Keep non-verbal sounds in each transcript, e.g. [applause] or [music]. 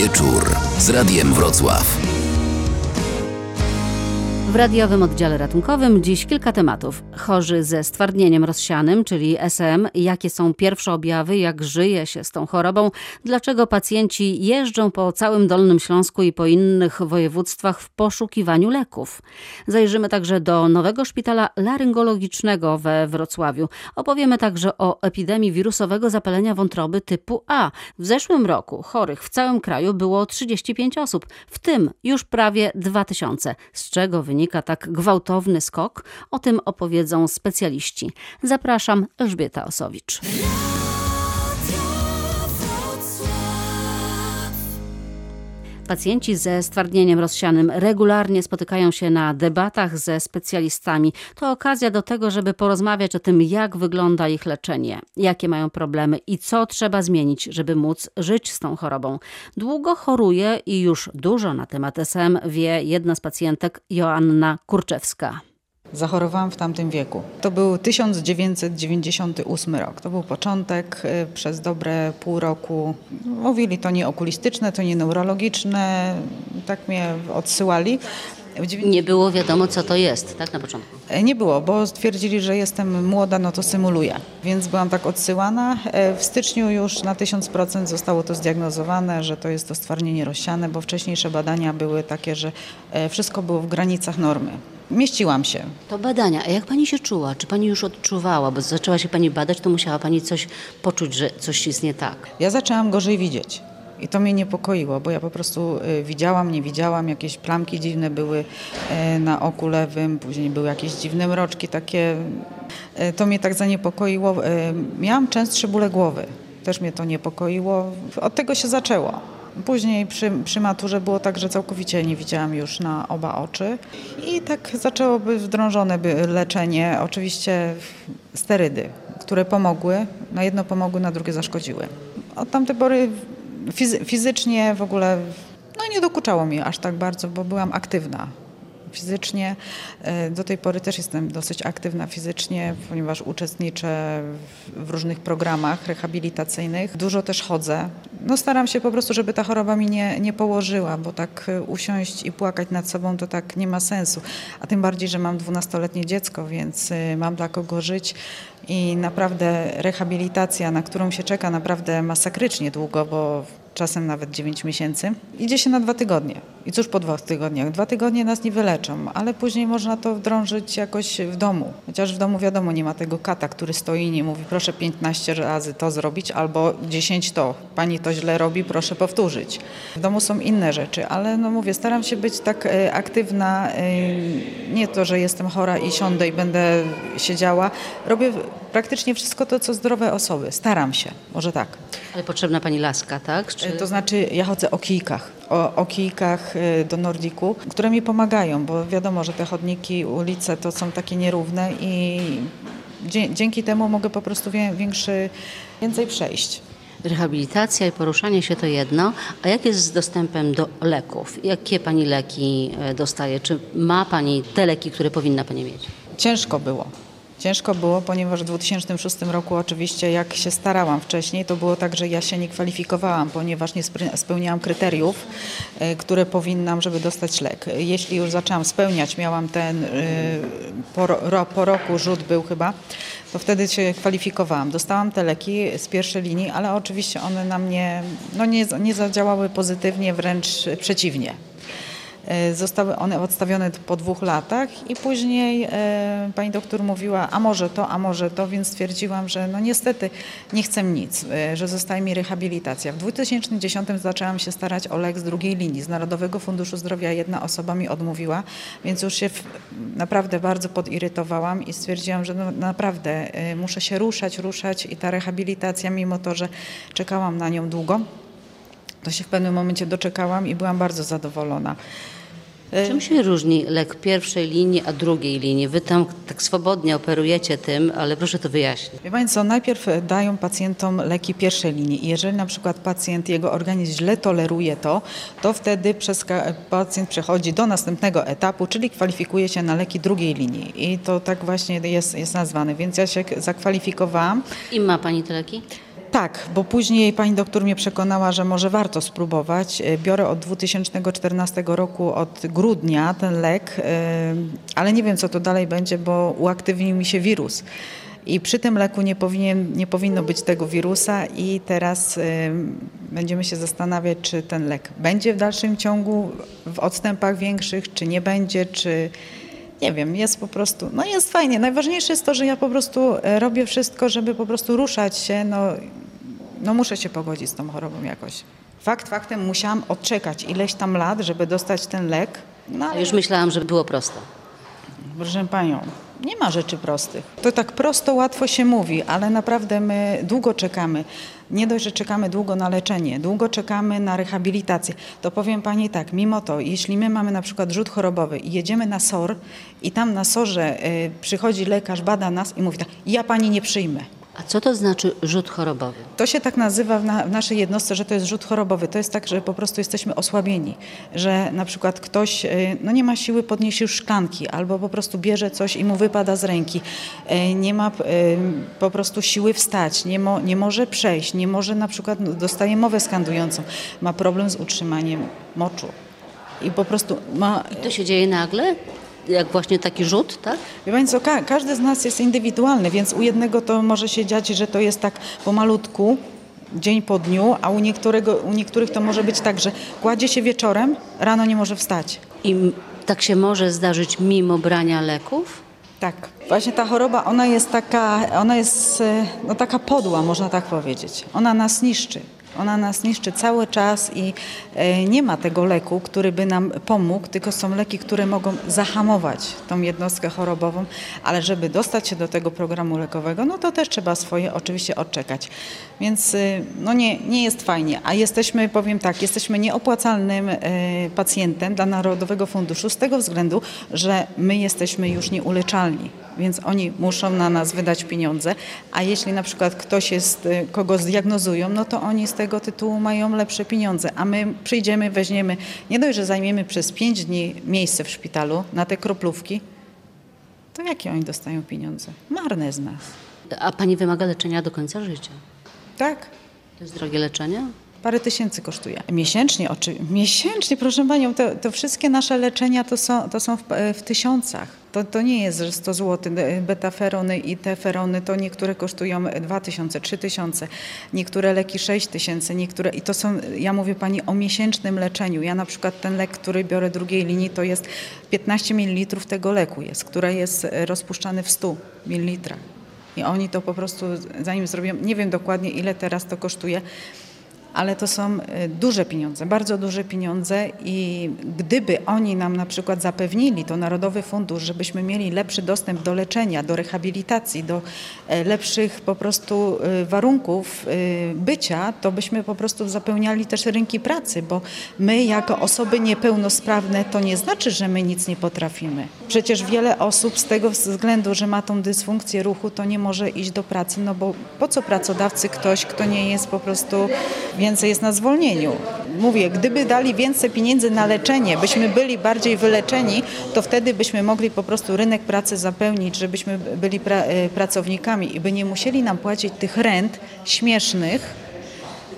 Wieczór z Radiem Wrocław. W radiowym oddziale ratunkowym dziś kilka tematów. Chorzy ze stwardnieniem rozsianym, czyli SM, jakie są pierwsze objawy, jak żyje się z tą chorobą, dlaczego pacjenci jeżdżą po całym Dolnym Śląsku i po innych województwach w poszukiwaniu leków. Zajrzymy także do nowego szpitala laryngologicznego we Wrocławiu. Opowiemy także o epidemii wirusowego zapalenia wątroby typu A. W zeszłym roku chorych w całym kraju było 35 osób, w tym już prawie 2000, z czego wynika wynika tak gwałtowny skok? O tym opowiedzą specjaliści. Zapraszam, Elżbieta Osowicz. Pacjenci ze stwardnieniem rozsianym regularnie spotykają się na debatach ze specjalistami. To okazja do tego, żeby porozmawiać o tym, jak wygląda ich leczenie, jakie mają problemy i co trzeba zmienić, żeby móc żyć z tą chorobą. Długo choruje i już dużo na temat SM wie jedna z pacjentek, Joanna Kurczewska. Zachorowałam w tamtym wieku. To był 1998 rok. To był początek. Y, przez dobre pół roku mówili to nie okulistyczne, to nie neurologiczne. Tak mnie odsyłali. Nie było wiadomo, co to jest, tak na początku? E, nie było, bo stwierdzili, że jestem młoda, no to symuluję. Więc byłam tak odsyłana. E, w styczniu już na 1000% zostało to zdiagnozowane, że to jest to stwardnienie rozsiane, bo wcześniejsze badania były takie, że e, wszystko było w granicach normy mieściłam się. To badania. A jak pani się czuła? Czy pani już odczuwała? Bo zaczęła się pani badać, to musiała pani coś poczuć, że coś jest nie tak. Ja zaczęłam gorzej widzieć. I to mnie niepokoiło, bo ja po prostu y, widziałam, nie widziałam, jakieś plamki dziwne były y, na oku lewym, później były jakieś dziwne mroczki takie. Y, to mnie tak zaniepokoiło. Miałam częstsze bóle głowy. Też mnie to niepokoiło. Od tego się zaczęło. Później przy, przy maturze było tak, że całkowicie nie widziałam już na oba oczy i tak zaczęłoby wdrążone by leczenie. Oczywiście sterydy, które pomogły. Na jedno pomogły, na drugie zaszkodziły. Od tamtej pory fizy fizycznie w ogóle no nie dokuczało mi aż tak bardzo, bo byłam aktywna fizycznie. E, do tej pory też jestem dosyć aktywna fizycznie, ponieważ uczestniczę w różnych programach rehabilitacyjnych. Dużo też chodzę. No staram się po prostu, żeby ta choroba mi nie, nie położyła, bo tak e, usiąść i płakać nad sobą to tak nie ma sensu. A tym bardziej, że mam 12-letnie dziecko, więc e, mam dla kogo żyć i naprawdę rehabilitacja, na którą się czeka naprawdę masakrycznie długo, bo czasem nawet 9 miesięcy, idzie się na dwa tygodnie. I cóż po dwóch tygodniach? Dwa tygodnie nas nie wyleczą, ale później można to wdrążyć jakoś w domu. Chociaż w domu wiadomo, nie ma tego kata, który stoi i nie mówi proszę 15 razy to zrobić albo 10 to. Pani to źle robi, proszę powtórzyć. W domu są inne rzeczy, ale no mówię, staram się być tak e, aktywna. E, nie to, że jestem chora i siądę i będę siedziała. Robię praktycznie wszystko to, co zdrowe osoby. Staram się, może tak. Ale potrzebna pani laska, tak? Czy... To znaczy, ja chodzę o kijkach, o, o kijkach y, do Nordiku, które mi pomagają, bo wiadomo, że te chodniki, ulice to są takie nierówne i dzięki temu mogę po prostu większy, więcej przejść. Rehabilitacja i poruszanie się to jedno, a jak jest z dostępem do leków? Jakie pani leki e, dostaje? Czy ma pani te leki, które powinna pani mieć? Ciężko było. Ciężko było, ponieważ w 2006 roku oczywiście jak się starałam wcześniej, to było tak, że ja się nie kwalifikowałam, ponieważ nie spełniałam kryteriów, e, które powinnam, żeby dostać lek. Jeśli już zaczęłam spełniać, miałam ten, e, po, po roku rzut był chyba, to wtedy się kwalifikowałam. Dostałam te leki z pierwszej linii, ale oczywiście one na mnie no nie, nie zadziałały pozytywnie, wręcz przeciwnie. E, zostały one odstawione po dwóch latach i później e, pani doktor mówiła, a może to, a może to, więc stwierdziłam, że no niestety nie chcę nic, e, że zostaje mi rehabilitacja. W 2010 zaczęłam się starać o lek z drugiej linii. Z Narodowego Funduszu Zdrowia jedna osoba mi odmówiła, więc już się naprawdę bardzo podirytowałam i stwierdziłam, że no naprawdę muszę się ruszać, ruszać i ta rehabilitacja, mimo to, że czekałam na nią długo, to się w pewnym momencie doczekałam i byłam bardzo zadowolona. Czym się różni lek pierwszej linii, a drugiej linii? Wy tam tak swobodnie operujecie tym, ale proszę to wyjaśnić. Wie co, najpierw dają pacjentom leki pierwszej linii i jeżeli na przykład pacjent, jego organizm źle toleruje to, to wtedy przez pacjent przechodzi do następnego etapu, czyli kwalifikuje się na leki drugiej linii i to tak właśnie jest, jest nazwane, więc ja się zakwalifikowałam. I ma Pani te leki? Tak, bo później pani doktor mnie przekonała, że może warto spróbować. E, Biorę od 2014 roku, od grudnia ten lek, e, ale nie wiem co to dalej będzie, bo uaktywnił mi się wirus. I przy tym leku nie, powinien, nie powinno być tego wirusa i teraz y, będziemy się zastanawiać, czy ten lek będzie w dalszym ciągu w odstępach większych, czy nie będzie, czy nie wiem, jest po prostu, no jest fajnie. Najważniejsze jest to, że ja po prostu e, robię wszystko, żeby po prostu ruszać się, no, no muszę się pogodzić z tą chorobą jakoś. Fakt faktem musiałam odczekać ileś tam lat, żeby dostać ten lek. No, ale Już myślałam, że było prosto. Proszę panią, nie ma rzeczy prostych. To tak prosto, łatwo się mówi, ale naprawdę my długo czekamy. Nie dość, że czekamy długo na leczenie, długo czekamy na rehabilitację. To powiem pani tak, mimo to, jeśli my mamy na przykład rzut chorobowy i jedziemy na SOR i tam na SORze y, przychodzi lekarz, bada nas i mówi tak, ja pani nie przyjmę. A co to znaczy rzut chorobowy? To się tak nazywa w, na, w naszej jednostce, że to jest rzut chorobowy. To jest tak, że po prostu jesteśmy osłabieni, że na przykład ktoś y, no nie ma siły podnieść już szklanki albo po prostu bierze coś i mu wypada z ręki. Y, Nie ma y, po prostu siły wstać, nie, mo, nie może przejść, nie może na przykład no, dostaje mowę skandującą, ma problem z utrzymaniem moczu. I po prostu ma To się dzieje nagle? Jak właśnie taki rzut, tak? Wie co, ka- każdy z nas jest indywidualny, więc u jednego to może się dziać, że to jest tak pomalutku, dzień po dniu, a u, niektórego, u niektórych to może być tak, że kładzie się wieczorem, rano nie może wstać. I tak się może zdarzyć mimo brania leków? Tak. Właśnie ta choroba, ona jest taka, ona jest e, no, taka podła, można tak powiedzieć. Ona nas niszczy. Ona nas niszczy cały czas i e, nie ma tego leku, który by nam pomógł, tylko są leki, które mogą zahamować tą jednostkę chorobową, ale żeby dostać się do tego programu lekowego, no to też trzeba swoje oczywiście odczekać. Więc y, no nie, nie jest fajnie, a jesteśmy, powiem tak, jesteśmy nieopłacalnym e, pacjentem dla Narodowego Funduszu z tego względu, że my jesteśmy już nieuleczalni więc oni muszą na nas wydać pieniądze, a jeśli na przykład ktoś jest, y, kogo zdiagnozują, no to oni z tego tytułu mają lepsze pieniądze, a my przyjdziemy, weźmiemy, nie dość, że zajmiemy przez 5 dni miejsce w szpitalu na te kroplówki, to jakie oni dostają pieniądze? Marne z nas. A pani wymaga leczenia do końca życia. Tak, To jest drogie leczenie? Parę tysięcy kosztuje. Miesięcznie, oczy, miesięcznie, proszę Panią, to, to wszystkie nasze leczenia to są, to są w, w tysiącach. To, to nie jest, że 100 zł. Betaferony i te ferony to niektóre kosztują 2000, 3000, niektóre leki 6000, niektóre i to są, ja mówię Pani o miesięcznym leczeniu. Ja na przykład ten lek, który biorę drugiej linii, to jest 15 ml tego leku jest, który jest rozpuszczany w 100 ml. I oni to po prostu, zanim zrobią, nie wiem dokładnie ile teraz to kosztuje, ale to są y, duże pieniądze, bardzo duże pieniądze i gdyby oni nam na przykład zapewnili, to Narodowy Fundusz, żebyśmy mieli lepszy dostęp do leczenia, do rehabilitacji, do e, lepszych po prostu y, warunków y, bycia, to byśmy po prostu zapełniali też rynki pracy, bo my jako osoby niepełnosprawne to nie znaczy, że my nic nie potrafimy. Przecież wiele osób z tego względu, że ma tą dysfunkcję ruchu, to nie może iść do pracy, no bo po co pracodawcy ktoś, kto nie jest po prostu więcej jest na zwolnieniu. Mówię, gdyby dali więcej pieniędzy na leczenie, byśmy byli bardziej wyleczeni, to wtedy byśmy mogli po prostu rynek pracy zapełnić, żebyśmy byli pra e, pracownikami i by nie musieli nam płacić tych rent śmiesznych,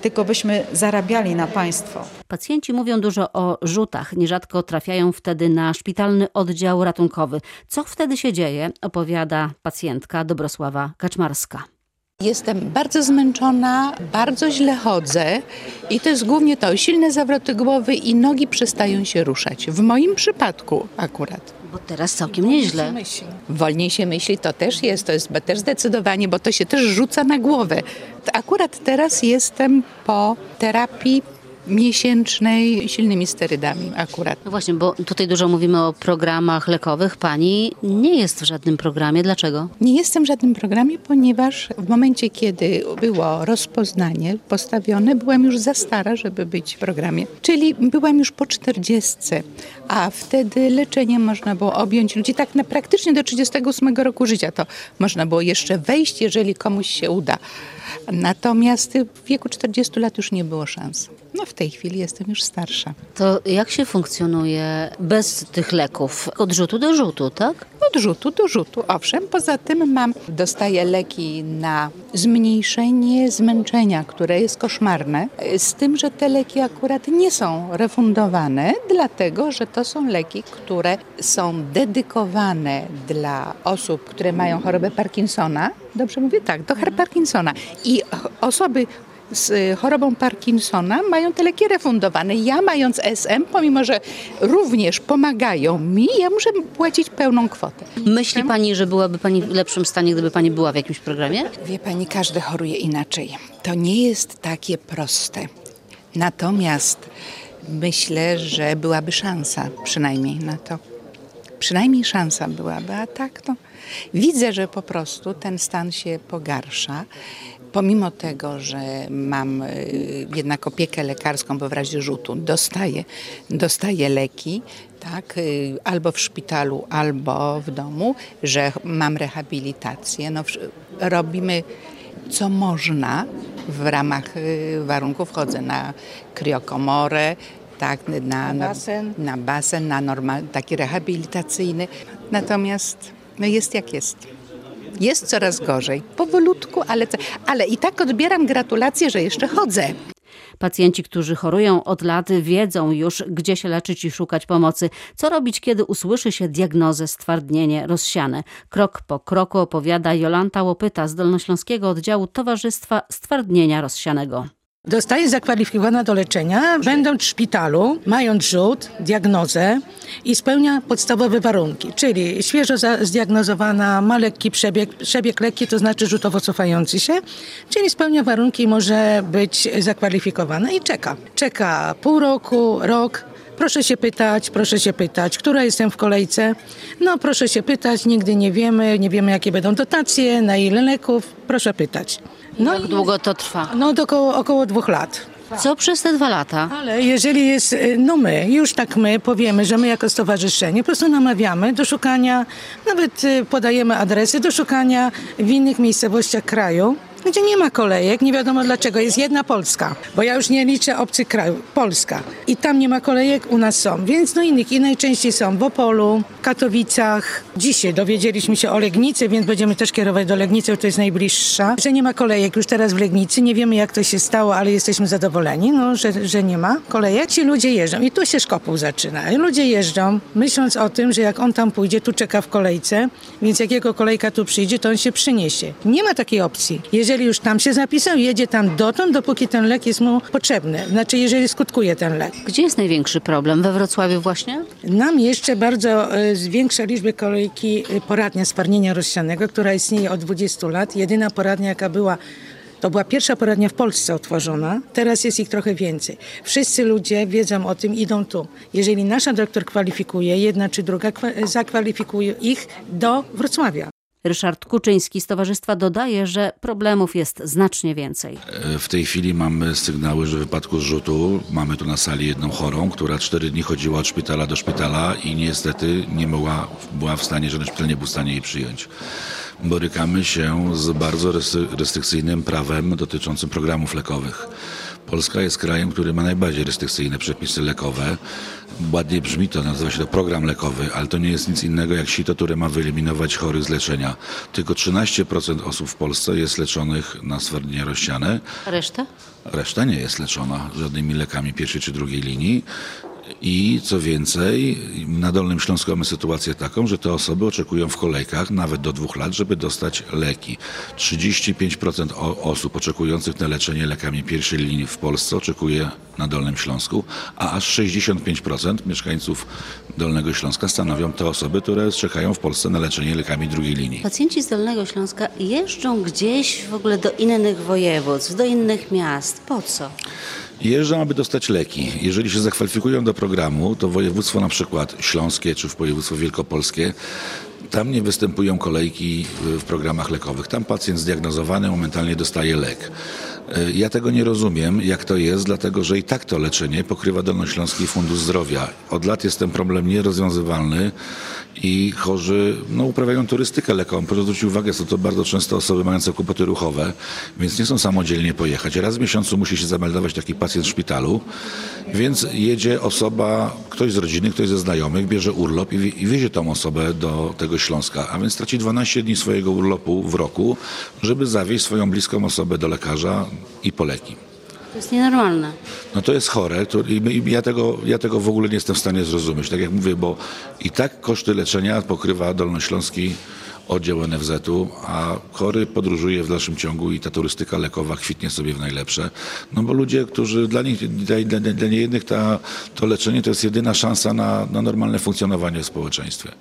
tylko byśmy zarabiali na państwo. Pacjenci mówią dużo o rzutach, nierzadko trafiają wtedy na szpitalny oddział ratunkowy. Co wtedy się dzieje, opowiada pacjentka Dobrosława Kaczmarska. Jestem bardzo zmęczona, bardzo źle chodzę i to jest głównie to, silne zawroty głowy i nogi przestają się ruszać. W moim przypadku akurat. Bo teraz całkiem nieźle. Wolniej się myśli, to też jest, to jest też zdecydowanie, bo to się też rzuca na głowę. Akurat teraz jestem po terapii miesięcznej silnymi sterydami akurat. No właśnie, bo tutaj dużo mówimy o programach lekowych. Pani nie jest w żadnym programie. Dlaczego? Nie jestem w żadnym programie, ponieważ w momencie, kiedy było rozpoznanie postawione, byłam już za stara, żeby być w programie. Czyli byłam już po 40, a wtedy leczeniem można było objąć ludzi tak na praktycznie do 38 roku życia. To można było jeszcze wejść, jeżeli komuś się uda. Natomiast w wieku 40 lat już nie było szans. No w tej chwili jestem już starsza. To jak się funkcjonuje bez tych leków? Od rzutu do rzutu, tak? No odrzutu do rzutu, owszem. Poza tym mam, dostaję leki na zmniejszenie zmęczenia, które jest koszmarne, z tym, że te leki akurat nie są refundowane, dlatego, że to są leki, które są dedykowane dla osób, które mają chorobę Parkinsona. Dobrze mówię? Tak, do Parkinsona. I osoby z chorobą Parkinsona mają te leki refundowane. Ja mając SM, pomimo że również pomagają mi, ja muszę płacić pełną kwotę. Myśli pani, że byłaby pani w lepszym stanie, gdyby pani była w jakimś programie? Wie pani, każdy choruje inaczej. To nie jest takie proste. Natomiast myślę, że byłaby szansa przynajmniej na to. Przynajmniej szansa byłaby, a tak to widzę, że po prostu ten stan się pogarsza. Pomimo tego, że mam y, jednak opiekę lekarską, bo w razie rzutu dostaję, dostaję leki, tak, y, albo w szpitalu, albo w domu, że mam rehabilitację. No, robimy co można w ramach y, warunków. Chodzę na kriokomorę, tak, na, na basen, na, basen, na normal, taki rehabilitacyjny. Natomiast no jest jak jest. Jest coraz gorzej, powolutku, ale, ale i tak odbieram gratulacje, że jeszcze chodzę. Pacjenci, którzy chorują od lat, wiedzą już, gdzie się leczyć i szukać pomocy. Co robić, kiedy usłyszy się diagnozę stwardnienie rozsiane? Krok po kroku opowiada Jolanta Łopyta z Dolnośląskiego Oddziału Towarzystwa Stwardnienia Rozsianego. Zostaje zakwalifikowana do leczenia, będąc w szpitalu, mając rzut, diagnozę i spełnia podstawowe warunki, czyli świeżo zdiagnozowana, ma lekki przebieg, przebieg lekki, to znaczy rzutowo cofający się, czyli spełnia warunki i może być zakwalifikowana i czeka. Czeka pół roku, rok, Proszę się pytać, proszę się pytać, która jestem w kolejce. No proszę się pytać, nigdy nie wiemy, nie wiemy jakie będą dotacje, na ile leków, proszę pytać. No Jak długo to trwa? No do około, około dwóch lat. Co przez te dwa lata? Ale jeżeli jest, no my, już tak my powiemy, że my jako stowarzyszenie po prostu namawiamy do szukania, nawet y, podajemy adresy do szukania w innych miejscowościach kraju, gdzie nie ma kolejek, nie wiadomo dlaczego. Jest jedna Polska, bo ja już nie liczę obcych krajów. Polska. I tam nie ma kolejek, u nas są. Więc no innych i najczęściej są w Opolu, Katowicach. Dzisiaj dowiedzieliśmy się o Legnicy, więc będziemy też kierować do Legnicy, bo to jest najbliższa. Że nie ma kolejek już teraz w Legnicy. Nie wiemy jak to się stało, ale jesteśmy zadowoleni, no, że, że nie ma kolejek. Ci ludzie jeżdżą i tu się szkopuł zaczyna. Ludzie jeżdżą, myśląc o tym, że jak on tam pójdzie, tu czeka w kolejce, więc jak jego kolejka tu przyjdzie, to on się przyniesie. Nie ma takiej opcji. Jeżeli jeżeli już tam się zapisał, jedzie tam dotąd, dopóki ten lek jest mu potrzebny. Znaczy, jeżeli skutkuje ten lek. Gdzie jest największy problem? We Wrocławiu właśnie? Nam jeszcze bardzo y, zwiększa liczbę kolejki y, poradnia sparnienia rozsianego, która istnieje od 20 lat. Jedyna poradnia, jaka była to była pierwsza poradnia w Polsce otworzona, teraz jest ich trochę więcej. Wszyscy ludzie wiedzą o tym, idą tu. Jeżeli nasza doktor kwalifikuje, jedna czy druga, zakwalifikuje ich do Wrocławia. Ryszard Kuczyński z towarzystwa dodaje, że problemów jest znacznie więcej. W tej chwili mamy sygnały, że w wypadku zrzutu mamy tu na sali jedną chorą, która cztery dni chodziła od szpitala do szpitala i niestety nie mogła, była w stanie, żaden szpital nie był w stanie jej przyjąć. Borykamy się z bardzo restrykcyjnym prawem dotyczącym programów lekowych. Polska jest krajem, który ma najbardziej restrykcyjne przepisy lekowe. Ładnie brzmi to, nazywa się to program lekowy, ale to nie jest nic innego jak sito, które ma wyeliminować chorych z leczenia. Tylko 13% osób w Polsce jest leczonych na stwardnienie rozsiane. A reszta? Reszta nie jest leczona żadnymi lekami pierwszej czy drugiej linii. I co więcej, na Dolnym Śląsku mamy sytuację taką, że te osoby oczekują w kolejkach nawet do dwóch lat, żeby dostać leki. 35% osób oczekujących na leczenie lekami pierwszej linii w Polsce oczekuje na Dolnym Śląsku, a aż 65% mieszkańców Dolnego Śląska stanowią te osoby, które czekają w Polsce na leczenie lekami drugiej linii. Pacjenci z Dolnego Śląska jeżdżą gdzieś w ogóle do innych województw, do innych miast. Po co? Jeżdżą, aby dostać leki. Jeżeli się zakwalifikują do programu, to województwo na przykład śląskie czy w województwo wielkopolskie tam nie występują kolejki w programach lekowych. Tam pacjent zdiagnozowany momentalnie dostaje lek. E, ja tego nie rozumiem, jak to jest, dlatego że i tak to leczenie pokrywa Dolnośląski Fundusz Zdrowia. Od lat jest ten problem nierozwiązywalny i chorzy no, uprawiają turystykę lekową. Proszę zwrócić uwagę, są to bardzo często osoby mające kłopoty ruchowe, więc nie są samodzielnie pojechać. Raz w miesiącu musi się zameldować taki pacjent w szpitalu, więc jedzie osoba, ktoś z rodziny, ktoś ze znajomych, bierze urlop i, i wiezie tą osobę do tego Śląska, a więc traci 12 dni swojego urlopu w roku, żeby zawieźć swoją bliską osobę do lekarza i po leki. To jest nienormalne. No to jest chore to, i ja tego, ja tego w ogóle nie jestem w stanie zrozumieć. Tak jak mówię, bo i tak koszty leczenia pokrywa Dolnośląski oddział NFZ-u, a chory podróżuje w dalszym ciągu i ta turystyka lekowa kwitnie sobie w najlepsze. No bo ludzie, którzy dla nich, dla, dla, dla niejednych ta, to leczenie to jest jedyna szansa na, na normalne funkcjonowanie w społeczeństwie.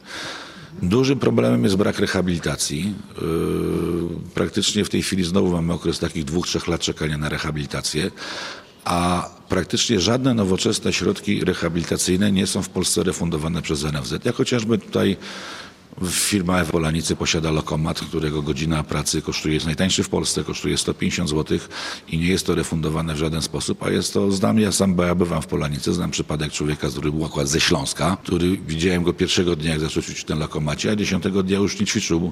Dużym problemem jest brak rehabilitacji. Yy, Praktycznie w tej chwili znowu mamy okres takich dwóch, trzech lat czekania na rehabilitację, a praktycznie żadne nowoczesne środki rehabilitacyjne nie są w Polsce refundowane przez NFZ. Jak chociażby tutaj Firma w Polanicy posiada lokomat, którego godzina pracy kosztuje, jest najtańszy w Polsce, kosztuje 150 zł i nie jest to refundowane w żaden sposób, a jest to, znam, ja sam ja bywam w Polanicy, znam przypadek człowieka, który był akurat ze Śląska, który widziałem go pierwszego dnia, jak zaczął ćwiczyć tym lokomacie, a dziesiątego dnia już nie ćwiczył,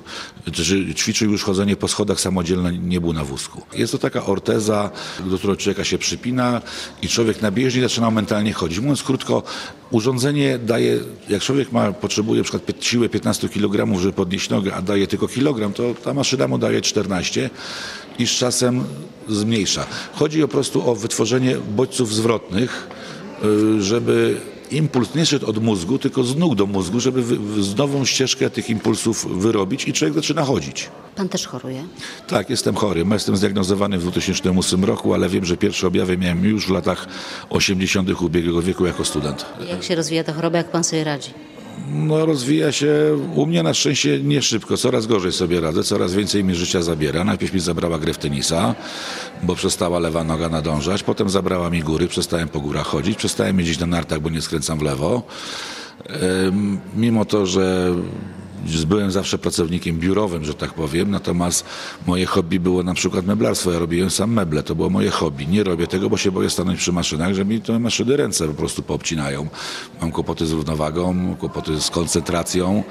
czy ćwiczył już chodzenie po schodach samodzielne, nie był na wózku. Jest to taka orteza, do której człowieka się przypina i człowiek na bieżni zaczyna mentalnie chodzić. Mówiąc krótko, urządzenie daje, jak człowiek ma, potrzebuje pi- siły 15 kg, żeby podnieść nogę, a daje tylko kilogram, to ta maszyna mu daje 14 i z czasem zmniejsza. Chodzi po prostu o wytworzenie bodźców zwrotnych, y, żeby impuls nie szedł od mózgu, tylko z nóg do mózgu, żeby wy- nową ścieżkę tych impulsów wyrobić i człowiek zaczyna chodzić. Pan też choruje. Tak, jestem chory. Jestem zdiagnozowany w 2008 roku, ale wiem, że pierwsze objawy miałem już w latach 80. ubiegłego wieku jako student. Jak się rozwija ta choroba, jak pan sobie radzi? No, rozwija się u mnie na szczęście nie szybko. Coraz gorzej sobie radzę, coraz więcej mi życia zabiera. Najpierw mi zabrała grę w tenisa, bo przestała lewa noga nadążać. Potem zabrała mi góry, przestałem po górach chodzić. Przestałem jeździć na nartach, bo nie skręcam w lewo. Mimo to, że byłem zawsze pracownikiem biurowym, że tak powiem, natomiast moje hobby było na przykład meblarstwo. Ja robiłem sam meble, to było moje hobby. Nie robię tego, bo się boję stanąć przy maszynach, że mi te maszyny ręce po prostu poobcinają. Mam kłopoty z równowagą, kłopoty z koncentracją.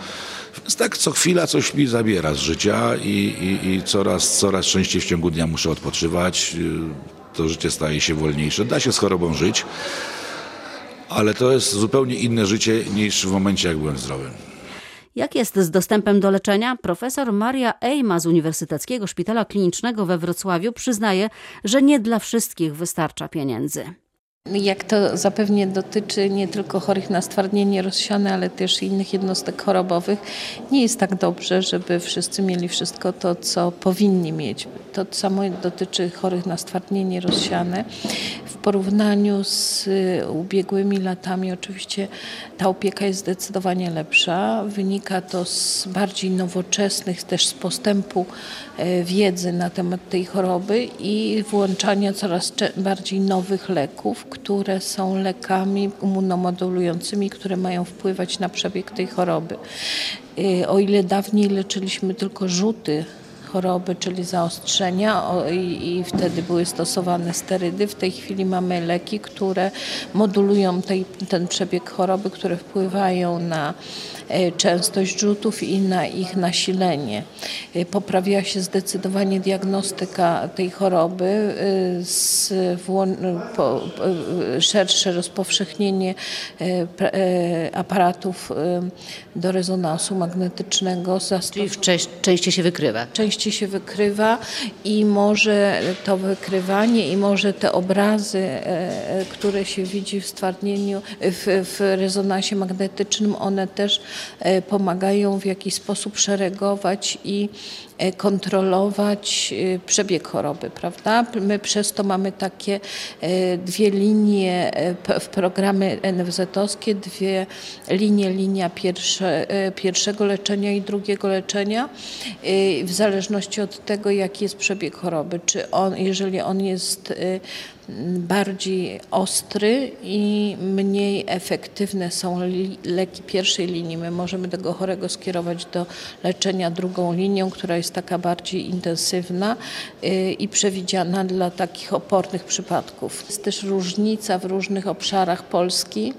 Więc tak co chwila coś mi zabiera z życia i, i, i coraz, coraz częściej w ciągu dnia muszę odpoczywać. To życie staje się wolniejsze. Da się z chorobą żyć, ale to jest zupełnie inne życie niż w momencie, jak byłem zdrowy. Jak jest z dostępem do leczenia? Profesor Maria Ejma z Uniwersyteckiego Szpitala Klinicznego we Wrocławiu przyznaje, że nie dla wszystkich wystarcza pieniędzy. Jak to zapewnie dotyczy nie tylko chorych na stwardnienie rozsiane, ale też innych jednostek chorobowych, nie jest tak dobrze, żeby wszyscy mieli wszystko to, co powinni mieć. To samo dotyczy chorych na stwardnienie rozsiane. W porównaniu z y, ubiegłymi latami oczywiście ta opieka jest zdecydowanie lepsza. Wynika to z bardziej nowoczesnych, też z postępu e, wiedzy na temat tej choroby i włączania coraz bardziej nowych leków, które są lekami immunomodulującymi, które mają wpływać na przebieg tej choroby. Y, O ile dawniej leczyliśmy tylko rzuty choroby, czyli zaostrzenia i, wtedy były stosowane sterydy. W tej chwili mamy leki, które modulują tej, ten przebieg choroby, które wpływają na częstość rzutów i na ich nasilenie. E, Poprawiła się zdecydowanie diagnostyka tej choroby, e, e, szersze rozpowszechnienie e, e, aparatów e, do rezonansu magnetycznego. Czyli częściej się wykrywa. Częściej się wykrywa i może to wykrywanie i może te obrazy, e, e, które się widzi w stwardnieniu, w, w rezonansie magnetycznym, one też e, pomagają w jakiś sposób szeregować i e, kontrolować e, przebieg choroby, prawda? My przez to mamy takie e, dwie linie e, w programy NFZ-owskie, dwie linie, linia pierwsze, e, pierwszego leczenia i drugiego leczenia, e, w zależności od tego, jaki jest przebieg choroby. Czy on, jeżeli on jest e, bardziej ostry i mniej efektywne są leki pierwszej linii. My możemy tego chorego skierować do leczenia drugą linią, która jest taka bardziej intensywna y, i przewidziana dla takich opornych przypadków. Jest też różnica w różnych obszarach Polski.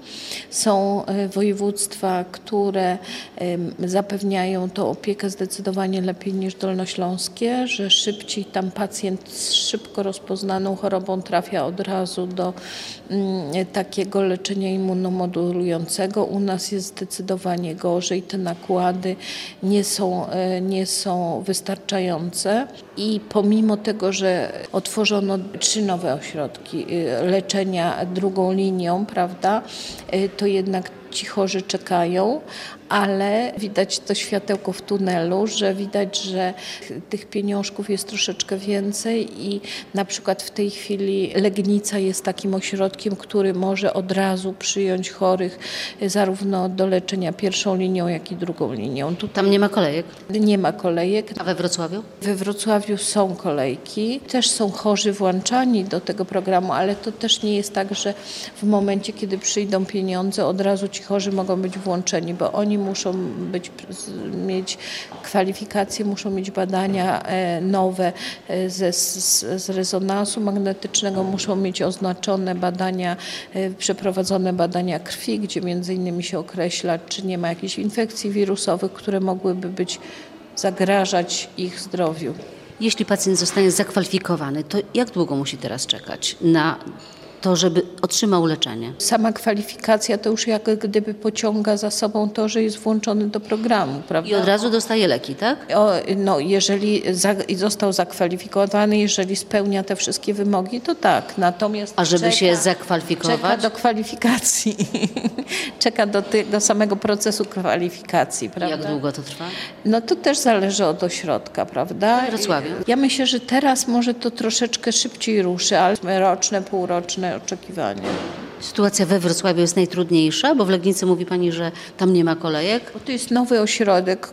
Są y, województwa, które y, zapewniają tą opiekę zdecydowanie lepiej niż dolnośląskie, że szybciej tam pacjent z szybko rozpoznaną chorobą trafia od razu do mm, takiego leczenia immunomodulującego. U nas jest zdecydowanie gorzej. Te nakłady nie są, e, nie są wystarczające i pomimo tego, że otworzono trzy nowe ośrodki e, leczenia drugą linią, prawda, e, to jednak ci chorzy czekają, ale widać to światełko w tunelu, że widać, że tych pieniążków jest troszeczkę więcej i na przykład w tej chwili Legnica jest takim ośrodkiem, który może od razu przyjąć chorych zarówno do leczenia pierwszą linią, jak i drugą linią. Tu Tam nie ma kolejek. nie ma kolejek. A we Wrocławiu? We Wrocławiu są kolejki, też są chorzy włączani do tego programu, ale to też nie jest tak, że w momencie, kiedy przyjdą pieniądze, od razu ci chorzy mogą być włączeni, bo oni muszą być, mieć kwalifikacje, muszą mieć badania e, nowe e, ze, z, z rezonansu magnetycznego, muszą mieć oznaczone badania, e, przeprowadzone badania krwi, gdzie między innymi się określa, czy nie ma jakichś infekcji wirusowych, które mogłyby być zagrażać ich zdrowiu. Jeśli pacjent zostanie zakwalifikowany, to jak długo musi teraz czekać na to, żeby otrzymał leczenie? Sama kwalifikacja to już jak gdyby pociąga za sobą to, że jest włączony do programu, prawda? I od razu dostaje leki, tak? O, no, jeżeli za, został zakwalifikowany, jeżeli spełnia te wszystkie wymogi, to tak. Natomiast A żeby czeka, się zakwalifikować? Czeka do kwalifikacji. [laughs] czeka do, ty, do samego procesu kwalifikacji, prawda? Jak długo to trwa? No to też zależy od ośrodka, prawda? W Wrocławiu? Ja myślę, że teraz może to troszeczkę szybciej ruszy, ale roczne, półroczne oczekiwanie. Sytuacja we Wrocławiu jest najtrudniejsza, bo w Legnicy mówi Pani, że tam nie ma kolejek. Bo to jest nowy ośrodek.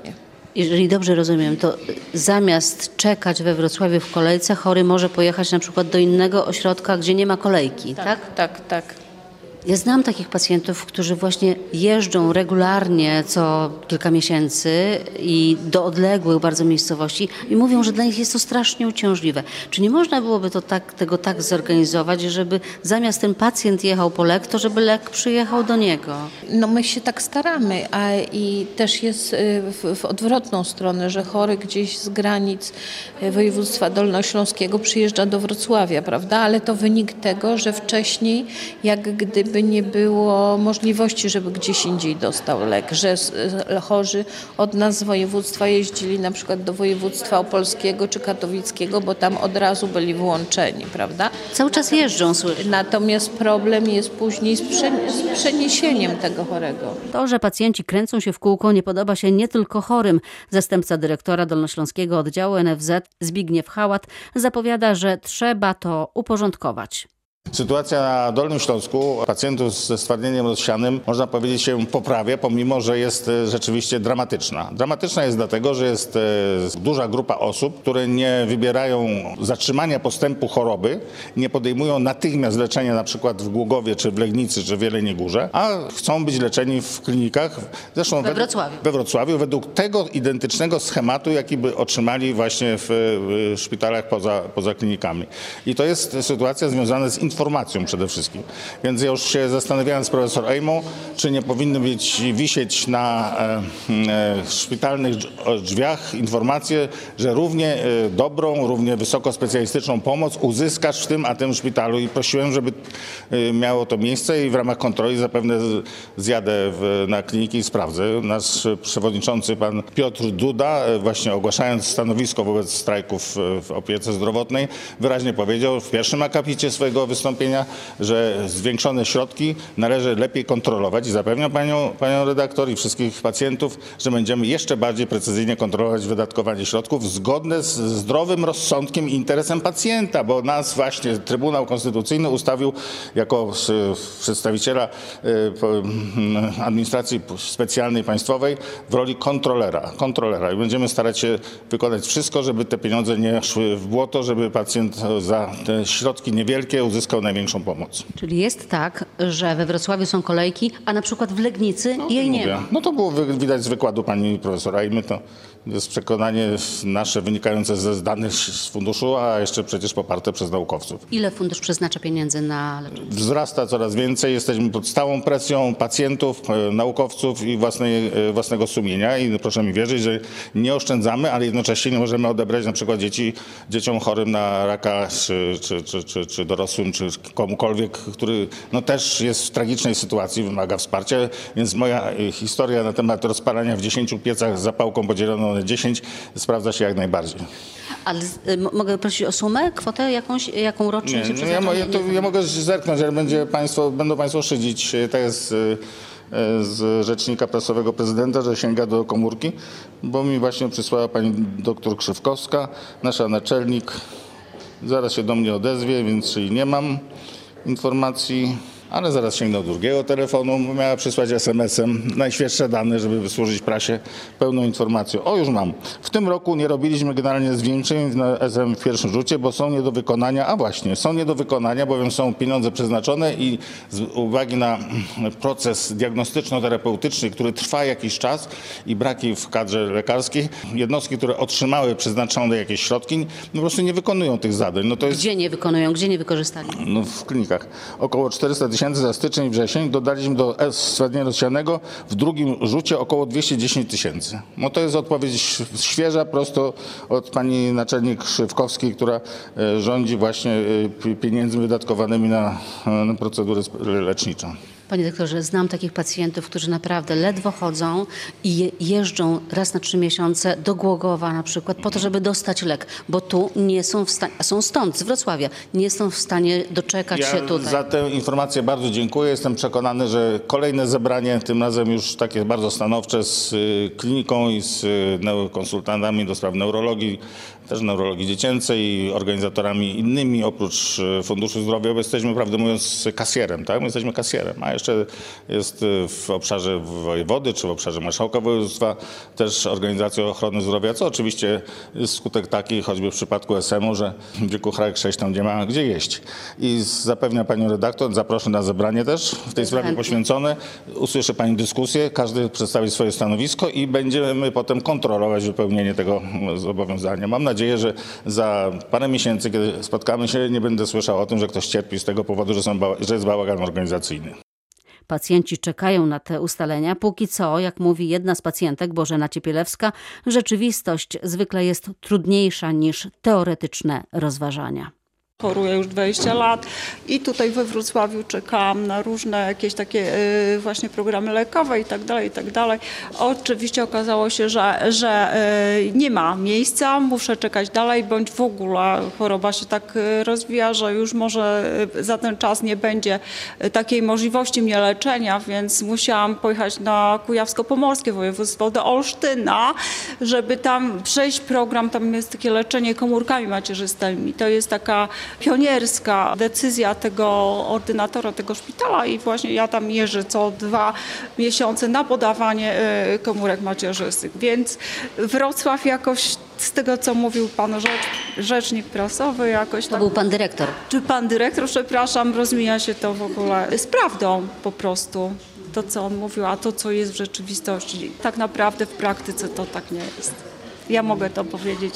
Jeżeli dobrze rozumiem, to zamiast czekać we Wrocławiu w kolejce, chory może pojechać na przykład do innego ośrodka, gdzie nie ma kolejki, tak? Tak, tak. Ja znam takich pacjentów, którzy właśnie jeżdżą regularnie co kilka miesięcy i do odległych bardzo miejscowości i mówią, że dla nich jest to strasznie uciążliwe. Czy nie można byłoby to tak, tego tak zorganizować, żeby zamiast ten pacjent jechał po lek, to żeby lek przyjechał do niego? No my się tak staramy, a i też jest y, w, w odwrotną stronę, że chory gdzieś z granic y, województwa dolnośląskiego przyjeżdża do Wrocławia, prawda? Ale to wynik tego, że wcześniej jak gdyby nie było możliwości, żeby gdzieś indziej dostał lek, że y, chorzy od nas z województwa jeździli na przykład do województwa opolskiego czy katowickiego, bo tam od razu byli włączeni, prawda? Cały czas jeżdżą, słyszę. Natomiast problem jest później z przeniesieniem tego chorego. To, że pacjenci kręcą się w kółko, nie podoba się nie tylko chorym. Zastępca dyrektora Dolnośląskiego Oddziału NFZ Zbigniew Hałat zapowiada, że trzeba to uporządkować. Sytuacja na Dolnym Śląsku pacjentów ze stwardnieniem rozsianym można powiedzieć się poprawia, pomimo że jest e, rzeczywiście dramatyczna. Dramatyczna jest dlatego, że jest e, duża grupa osób, które nie wybierają zatrzymania postępu choroby, nie podejmują natychmiast leczenia na przykład w Głogowie, czy w Legnicy, czy w Jeleniej Górze, a chcą być leczeni w klinikach, zresztą We Wrocławiu. we Wrocławiu według tego identycznego schematu, jaki by otrzymali właśnie w, szpitalach poza, poza klinikami. I to jest sytuacja związana z informacją przede wszystkim. Więc ja już się zastanawiałem z profesor Ejmą, czy nie powinny być wisieć na e, e, szpitalnych drzw- drzwiach informacje, że równie e, dobrą, równie wysokospecjalistyczną pomoc uzyskasz w tym a tym szpitalu. I prosiłem, żeby miało to miejsce i w ramach kontroli zapewne zjadę w, na kliniki i sprawdzę. Nasz przewodniczący pan Piotr Duda, właśnie ogłaszając stanowisko wobec strajków w opiece zdrowotnej, wyraźnie powiedział w pierwszym akapicie swojego wystąpienia, że zwiększone środki należy lepiej kontrolować. I zapewniam panią, panią redaktor i wszystkich pacjentów, że będziemy jeszcze bardziej precyzyjnie kontrolować wydatkowanie środków zgodne z zdrowym rozsądkiem i interesem pacjenta, bo nas właśnie Trybunał Konstytucyjny ustawił jako przedstawiciela po- mm, administracji specjalnej państwowej w roli kontrolera, kontrolera. I będziemy starać się wykonać wszystko, żeby te pieniądze nie szły w błoto, żeby pacjent za te środki niewielkie uzyskał uzyskał największą pomoc. Czyli jest tak, że we Wrocławiu są kolejki, a na przykład w Legnicy jej nie ma. No to było widać z wykładu pani profesora i my to jest przekonanie nasze wynikające ze danych z funduszu, a jeszcze przecież poparte przez naukowców. Ile fundusz przeznacza pieniędzy na leczenie? Wzrasta coraz więcej, jesteśmy pod stałą presją pacjentów, e, naukowców i własnej, e, własnego sumienia i proszę mi wierzyć, że nie oszczędzamy, ale jednocześnie nie możemy odebrać na przykład dzieci, dzieciom chorym na raka, czy, czy, czy, czy, czy dorosłym, czy komukolwiek, który no, też jest w tragicznej sytuacji, wymaga wsparcia, więc moja e, historia na temat rozpalania w 10 piecach z zapałką podzieloną na 10 sprawdza się jak najbardziej. Ale y, mogę prosić o sumę, kwotę jakąś, jaką rocznie Nie, się przeznacza? ja, ja, to, ja mogę zerknąć, ale będzie państwo, będą Państwo szydzić, e, tak jest e, z rzecznika prasowego prezydenta, że sięga do komórki, bo mi właśnie przysłała pani doktor Krzywkowska, nasza naczelnik. Zaraz się do mnie odezwie, więc czyli nie mam informacji. Ale zaraz sięgnę do drugiego telefonu. Miała przysłać SMS-em najświeższe dane, żeby wysłużyć prasie pełną informacją. O, już mam. W tym roku nie robiliśmy generalnie zwiększeń na SM w pierwszym rzucie, bo są nie do wykonania. A właśnie, są nie do wykonania, bowiem są pieniądze przeznaczone i z uwagi na proces diagnostyczno-terapeutyczny, który trwa jakiś czas i braki w kadrze lekarskiej, jednostki, które otrzymały przeznaczone jakieś środki, po prostu nie wykonują tych zadań. No to jest Gdzie nie wykonują, gdzie nie wykorzystali? no, w klinikach. Około 400 tysięcy za styczeń i wrzesień. Dodaliśmy do S- stwardnienia rozsianego w drugim rzucie około 210 tysięcy. No to jest odpowiedź świeża, prosto od pani naczelnik Szywkowskiej, która e, rządzi właśnie e, pi- pieniędzmi wydatkowanymi na, na procedurę leczniczą. Panie doktorze, znam takich pacjentów, którzy naprawdę ledwo chodzą i je, jeżdżą raz na trzy miesiące do Głogowa na przykład po to, żeby dostać lek, bo tu nie są w stanie, a są stąd, z Wrocławia, nie są w stanie doczekać się Ja tutaj. za tę informację bardzo dziękuję. Jestem przekonany, że kolejne zebranie, tym razem już takie bardzo stanowcze z y, kliniką i z y, konsultantami do spraw neurologii, też neurologii dziecięcej i organizatorami innymi oprócz y, Funduszu Zdrowia, bo jesteśmy, prawdę mówiąc, kasjerem, tak? My jesteśmy kasjerem, a jeszcze jest y, w obszarze wojewody czy w obszarze marszałka województwa też organizacja ochrony zdrowia, co oczywiście jest skutek taki, choćby w przypadku SM-u, że w wieku chrajek 6 tam gdzie ma gdzie jeść. I zapewnia panią redaktor, zaproszę na zebranie też w tej sprawie poświęcone. Usłyszy pani dyskusję, każdy przedstawi swoje stanowisko i będziemy potem kontrolować wypełnienie tego zobowiązania. Mam nadzieję, że za parę miesięcy, kiedy spotkamy się, nie będę słyszał o tym, że ktoś cierpi z tego powodu, że, są, że jest bałagan organizacyjny. Pacjenci czekają na te ustalenia. Póki co, jak mówi jedna z pacjentek, Bożena Ciepielewska, rzeczywistość zwykle jest trudniejsza niż teoretyczne rozważania. Choruję już 20 lat i tutaj we Wrocławiu czekałam na różne jakieś takie y, właśnie programy lekowe i tak dalej, i tak dalej. Oczywiście okazało się, że, że y, nie ma miejsca, muszę czekać dalej, bądź w ogóle choroba się tak y, rozwija, że już może za ten czas nie będzie takiej możliwości mnie leczenia, więc musiałam pojechać na Kujawsko-Pomorskie województwo do Olsztyna, żeby tam przejść program, tam jest takie leczenie komórkami macierzystymi. To jest taka pionierska decyzja tego ordynatora tego szpitala i właśnie ja tam jeżdżę co dwa miesiące na podawanie e, komórek macierzystych. Więc Wrocław jakoś z tego, co mówił pan rzecz, rzecznik prasowy, jakoś To tak był pan dyrektor. czy pan dyrektor, przepraszam, rozmija się to w ogóle z prawdą po prostu. To, co on mówił, a to, co jest w rzeczywistości. Tak naprawdę w praktyce to tak nie jest. Ja mogę to powiedzieć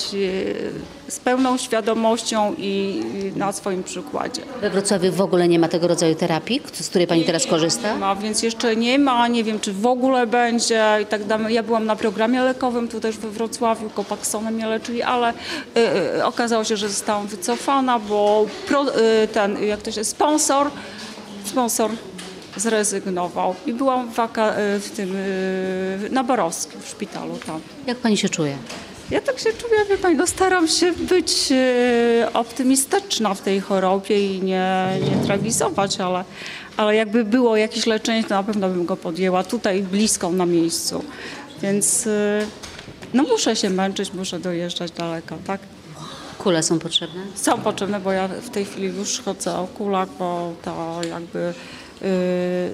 e, z pełną świadomością i na swoim przykładzie. We Wrocławiu w ogóle nie ma tego rodzaju terapii, z której pani teraz korzysta? Ma, więc jeszcze nie ma, nie wiem czy w ogóle będzie i tak dalej. Ja byłam na programie lekowym tu też we Wrocławiu, Kopaksonem mnie leczyli, ale y, y, okazało się, że zostałam wycofana, bo pro, y, ten, jak to się, sponsor, sponsor zrezygnował i byłam w, waka, y, w tym, y, na Borowskim w szpitalu tam. Jak pani się czuje? Ja tak się czuję, wie pani, no staram się być e, optymistyczna w tej chorobie i nie, nie tragizować, ale, ale jakby było jakieś leczenie, to na pewno bym go podjęła tutaj blisko na miejscu. Więc e, no muszę się męczyć, muszę dojeżdżać daleko, tak? Kule są potrzebne? Są potrzebne, bo ja w tej chwili już chodzę o kulach, bo to jakby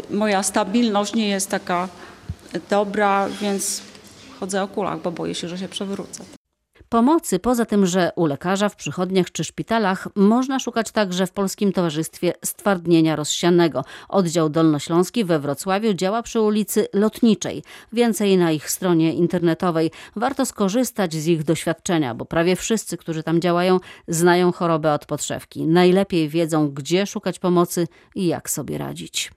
moja stabilność nie jest taka dobra, więc chodzę o kulach, bo boję się, że się przewrócę. Pomocy, poza tym, że u lekarza, w przychodniach czy szpitalach, można szukać także w Polskim Towarzystwie Stwardnienia Rozsianego. Oddział Dolnośląski we Wrocławiu działa przy ulicy Lotniczej. Więcej na ich stronie internetowej. Warto skorzystać z ich doświadczenia, bo prawie wszyscy, którzy tam działają, znają chorobę od podszewki. Najlepiej wiedzą, gdzie szukać pomocy i jak sobie radzić.